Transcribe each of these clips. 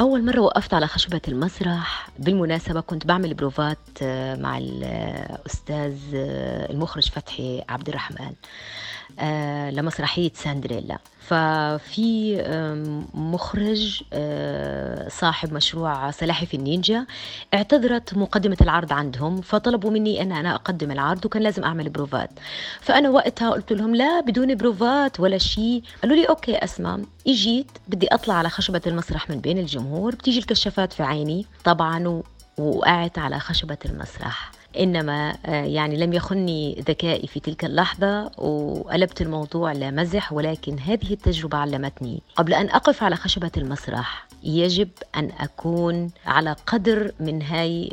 أول مرة وقفت على خشبة المسرح بالمناسبة كنت بعمل بروفات آه، مع الأستاذ آه، المخرج فتحي عبد الرحمن آه، لمسرحية ساندريلا. ففي مخرج صاحب مشروع سلاحف النينجا اعتذرت مقدمة العرض عندهم فطلبوا مني أن أنا أقدم العرض وكان لازم أعمل بروفات. فأنا وقتها قلت لهم لا بدون بروفات ولا شيء. قالوا لي okay أسمع. إجيت بدي أطلع على خشبة المسرح من بين الجمهور بتيجي الكشافات في عيني طبعا وقعت على خشبة المسرح. إنما آه، يعني لم يخني ذكائي في تلك اللحظة وقلبت الموضوع لمزح ولكن هذه التجربة علمتني قبل أن أقف على خشبة المسرح يجب أن أكون على قدر من هاي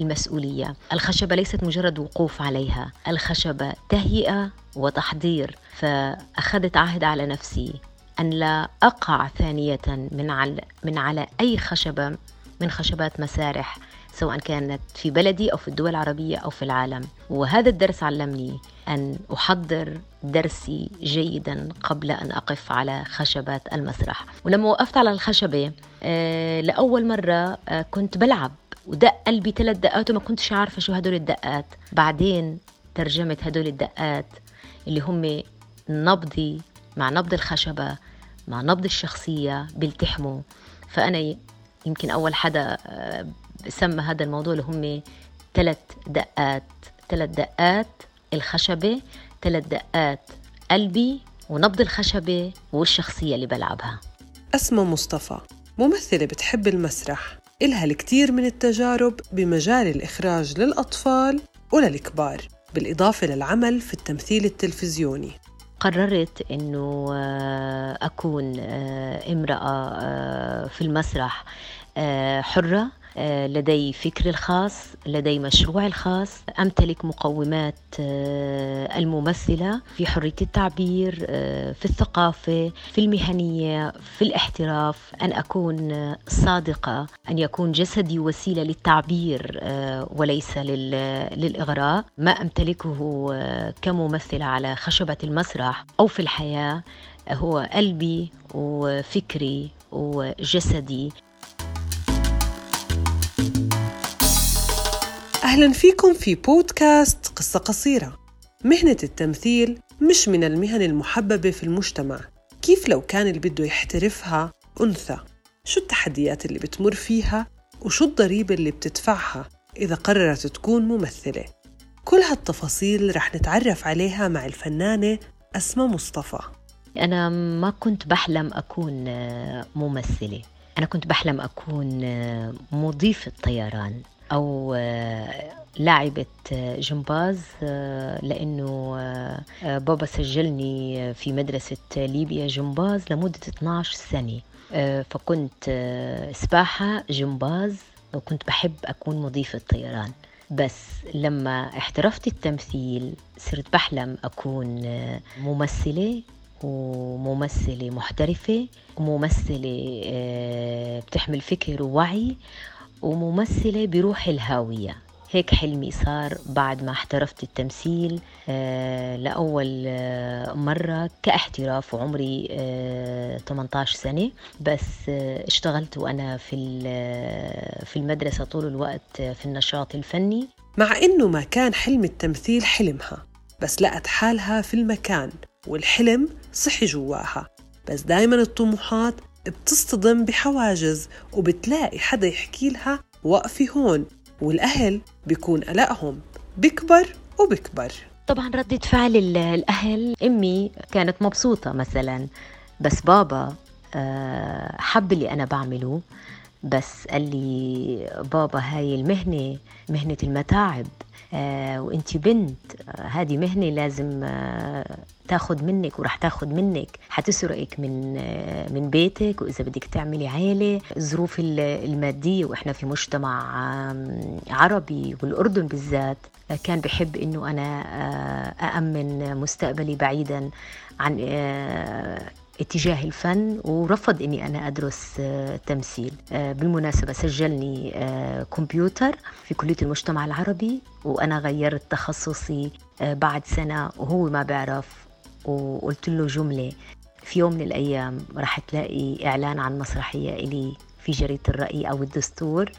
المسؤولية. الخشبة ليست مجرد وقوف عليها الخشبة تهيئة وتحضير فأخذت عهد على نفسي أن لا أقع ثانية من على, من على أي خشبة من خشبات مسارح. سواء كانت في بلدي أو في الدول العربية أو في العالم. وهذا الدرس علمني أن أحضر درسي جيدا قبل أن أقف على خشبة المسرح. ولما وقفت على الخشبة آه، لأول مرة آه، كنت بلعب. ودق قلبي ثلاث دقات وما كنتش عارفة شو هدول الدقات. بعدين ترجمت هدول الدقات اللي هم نبضي مع نبض الخشبة مع نبض الشخصية بيلتحموا. فأنا يمكن أول حدا آه، سمى هذا الموضوع اللي هم ثلاث دقات. ثلاث دقات الخشبة ثلاث دقات قلبي ونبض الخشبة والشخصية اللي بلعبها. أسمى مصطفى ممثلة بتحب المسرح. إلها الكثير من التجارب بمجال الإخراج للأطفال وللكبار بالإضافة للعمل في التمثيل التلفزيوني. قررت إنه آه، أكون آه، امرأة آه، في المسرح حرة. آه، لدي فكري الخاص لدي مشروعي الخاص. أمتلك مقومات آه، الممثلة في حرية التعبير آه، في الثقافة في المهنية في الاحتراف. أن أكون صادقة أن يكون جسدي وسيلة للتعبير وليس للإغراء. ما أمتلكه كممثلة على خشبة المسرح أو في الحياة هو قلبي وفكري وجسدي. أهلا فيكم في بودكاست قصة قصيرة. مهنة التمثيل مش من المهن المحببة في المجتمع. كيف لو كان اللي بده يحترفها أنثى؟ شو التحديات اللي بتمر فيها؟ وشو الضريبة اللي بتدفعها إذا قررت تكون ممثلة؟ كل هالتفاصيل رح نتعرف عليها مع الفنانة أسماء مصطفى. أنا ما كنت بحلم أكون ممثلة. أنا كنت بحلم أكون مضيفة طيران أو آه، لاعبة جمباز آه، لأنه آه، بابا سجلني في مدرسة ليبيا جمباز لمدة 12 سنة. فكنت سباحة جمباز وكنت بحب أكون مضيفة طيران بس لما احترفت التمثيل صرت بحلم أكون ممثلة وممثلة محترفة وممثلة بتحمل فكر ووعي. وممثلة بروح الهاوية. هيك حلمي صار بعد ما احترفت التمثيل آه لأول آه مرة كاحتراف وعمري آه 18 سنة. بس آه اشتغلت وأنا في, آه، في المدرسة طول الوقت في النشاط الفني. مع إنه ما كان حلم التمثيل حلمها بس لقت حالها في المكان والحلم صحي جواها. بس دايما الطموحات بتصطدم بحواجز وبتلاقي حدا يحكي لها وقفي هون والأهل بيكون قلقهم. بكبر وبكبر. طبعا ردة فعل الأهل أمي كانت مبسوطة مثلا بس بابا آه، حب اللي أنا بعمله بس قال لي بابا هاي المهنة مهنة المتاعب. وانت بنت آه هذه مهنة لازم آه تاخذ منك وراح تاخذ منك. حتسرقك من آه من بيتك وإذا بدك تعملي عيلة الظروف المادية وإحنا في مجتمع عربي والأردن بالذات آه، كان بحب إنه أنا آه، أأمن مستقبلي بعيدا عن آه، اتجاه الفن ورفض إني أنا أدرس آه، تمثيل. آه، بالمناسبة سجلني آه، كمبيوتر في كلية المجتمع العربي وأنا غيرت تخصصي بعد سنة وهو ما بيعرف وقلت له جملة في يوم من الأيام راح تلاقي إعلان عن مسرحية إلي في جريدة الرأي أو الدستور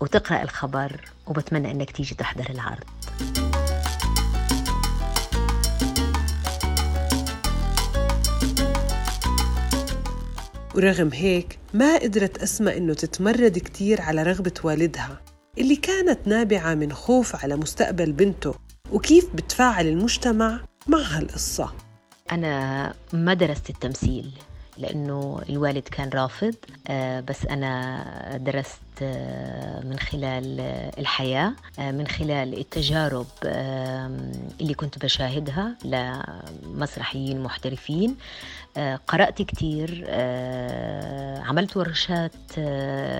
وتقرأ الخبر وبتمنى أنك تيجي تحضر العرض. ورغم هيك ما قدرت أسمى إنه تتمرد كتير على رغبة والدها اللي كانت نابعة من خوف على مستقبل بنته وكيف بتفاعل المجتمع مع هالقصة. أنا ما درست التمثيل. لأنه الوالد كان رافض آه، بس أنا درست آه، من خلال الحياة آه، من خلال التجارب اللي كنت بشاهدها لمسرحيين محترفين. قرأت كتير عملت ورشات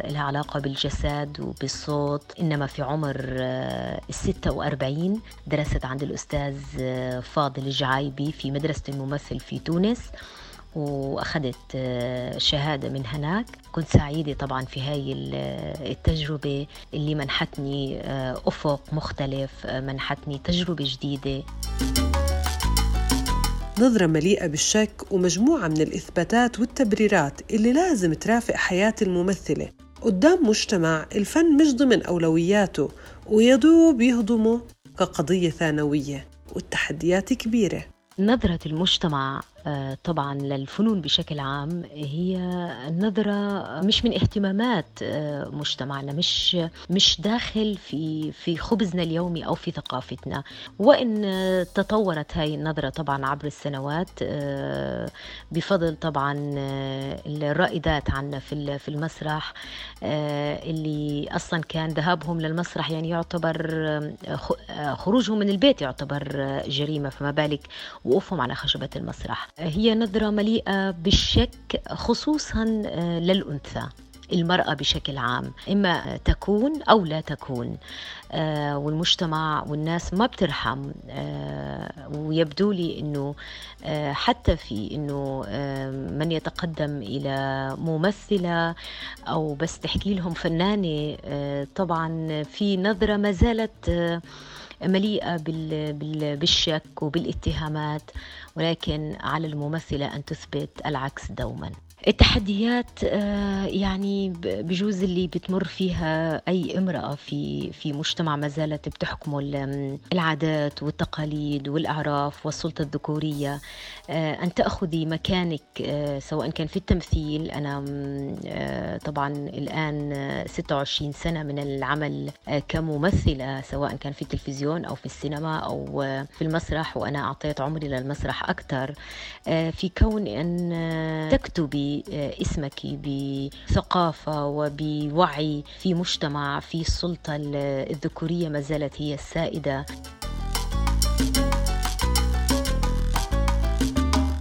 لها علاقة بالجسد وبالصوت. إنما في عمر الستة وأربعين درست عند الأستاذ فاضل الجعايبي في مدرسة الممثل في تونس. وأخذت آه، شهادة من هناك. كنت سعيدة طبعا في هاي التجربة اللي منحتني آه، أفق مختلف آه، منحتني تجربة جديدة. نظرة مليئة بالشك ومجموعة من الإثباتات والتبريرات اللي لازم ترافق حياة الممثلة. قدام مجتمع الفن مش ضمن أولوياته ويدوب يهضمه كقضية ثانوية والتحديات كبيرة. نظرة المجتمع آه، طبعا للفنون بشكل عام هي نظرة مش من اهتمامات آه، مجتمعنا مش مش داخل في في خبزنا اليومي أو في ثقافتنا. وإن تطورت هاي النظرة طبعا عبر السنوات آه، بفضل طبعا الرائدات عنا في في المسرح اللي أصلا كان ذهابهم للمسرح يعني يعتبر خروجهم من البيت يعتبر جريمة فما بالك وقوفهم على خشبة المسرح. هي نظرة مليئة بالشك خصوصا آه، للأنثى المرأة بشكل عام. إما تكون أو لا تكون آه والمجتمع والناس ما بترحم آه ويبدو لي أنه حتى في أنه من يتقدم إلى ممثلة أو بس تحكي لهم فنانة طبعا في نظرة ما زالت مليئة بالشك وبالاتهامات ولكن على الممثلة أن تثبت العكس دوما. التحديات آه، يعني بجوز اللي بتمر فيها أي امرأة في في مجتمع ما زالت بتحكمه العادات والتقاليد والأعراف والسلطة الذكورية. آه، أن تأخذي مكانك آه، سواء كان في التمثيل. أنا طبعا الآن 26 سنة من العمل كممثلة سواء كان في التلفزيون أو في السينما أو في المسرح وأنا أعطيت عمري للمسرح أكثر في كون أن تكتبي اسمك بثقافة وبوعي في مجتمع في السلطة الذكورية ما زالت هي السائدة.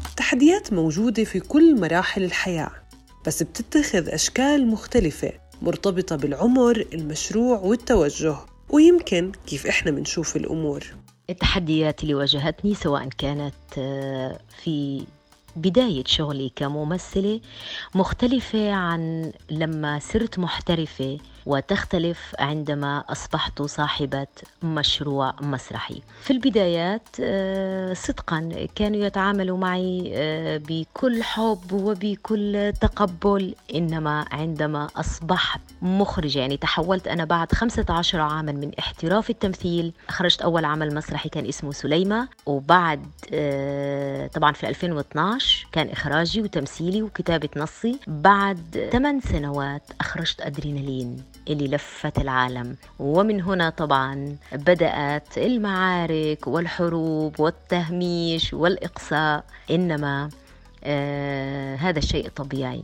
التحديات موجودة في كل مراحل الحياة بس بتتخذ أشكال مختلفة مرتبطة بالعمر المشروع والتوجه. ويمكن كيف إحنا بنشوف الأمور. التحديات اللي واجهتني سواء كانت في بداية شغلي كممثلة مختلفة عن لما صرت محترفة. وتختلف عندما أصبحت صاحبة مشروع مسرحي. في البدايات آه، صدقا كانوا يتعاملوا معي آه، بكل حب وبكل تقبل إنما عندما أصبحت مخرجة يعني تحولت أنا بعد 15 عاما من احتراف التمثيل خرجت أول عمل مسرحي كان اسمه سليمة وبعد آه، طبعا في 2012 كان إخراجي وتمثيلي وكتابة نصي. بعد 8 سنوات أخرجت أدرينالين. اللي لفت العالم. ومن هنا طبعا بدأت المعارك والحروب والتهميش والإقصاء. إنما آه هذا الشيء طبيعي.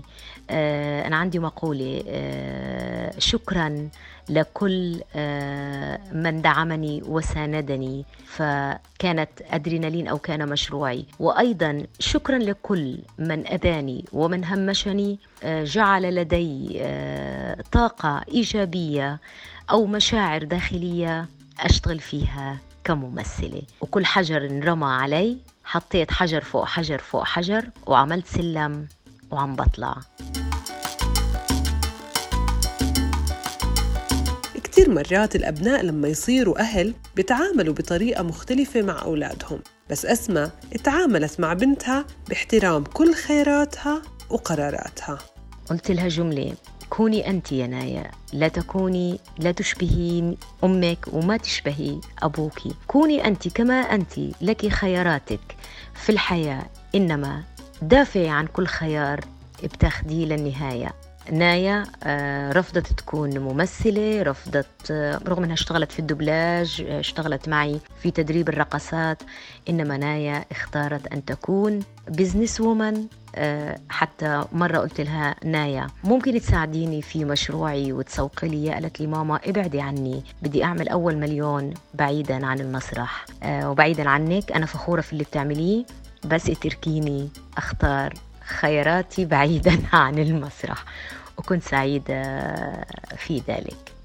آه أنا عندي مقولة آه شكرا لكل آه من دعمني وساندني فكانت أدرينالين أو كان مشروعي. وأيضا شكرا لكل من أذاني ومن همشني آه جعل لدي آه طاقة إيجابية أو مشاعر داخلية أشتغل فيها كممثلة. وكل حجر انرمى علي حطيت حجر فوق حجر فوق حجر وعملت سلم وعم بطلع. كتير مرات الأبناء لما يصيروا أهل بيتعاملوا بطريقة مختلفة مع أولادهم بس أسماء تعاملت مع بنتها باحترام كل خيراتها وقراراتها. قلت لها جملة كوني أنت يا نايا. لا تكوني لا تشبهي أمك وما تشبهي أبوك. كوني أنت كما أنت لك خياراتك في الحياة. إنما دافعي عن كل خيار بتاخديه للنهاية نايا آه، رفضت تكون ممثلة رفضت آه، رغم أنها اشتغلت في الدبلاج آه، اشتغلت معي في تدريب الرقصات. إنما نايا اختارت أن تكون business woman حتى مرة قلت لها نايا ممكن تساعديني في مشروعي وتسوقي لي قالت لي ماما ابعدي عني بدي أعمل أول مليون بعيدا عن المسرح. وبعيدا عنك أنا فخورة في اللي بتعمليه بس اتركيني أختار خياراتي بعيدا عن المسرح. وكنت سعيدة في ذلك.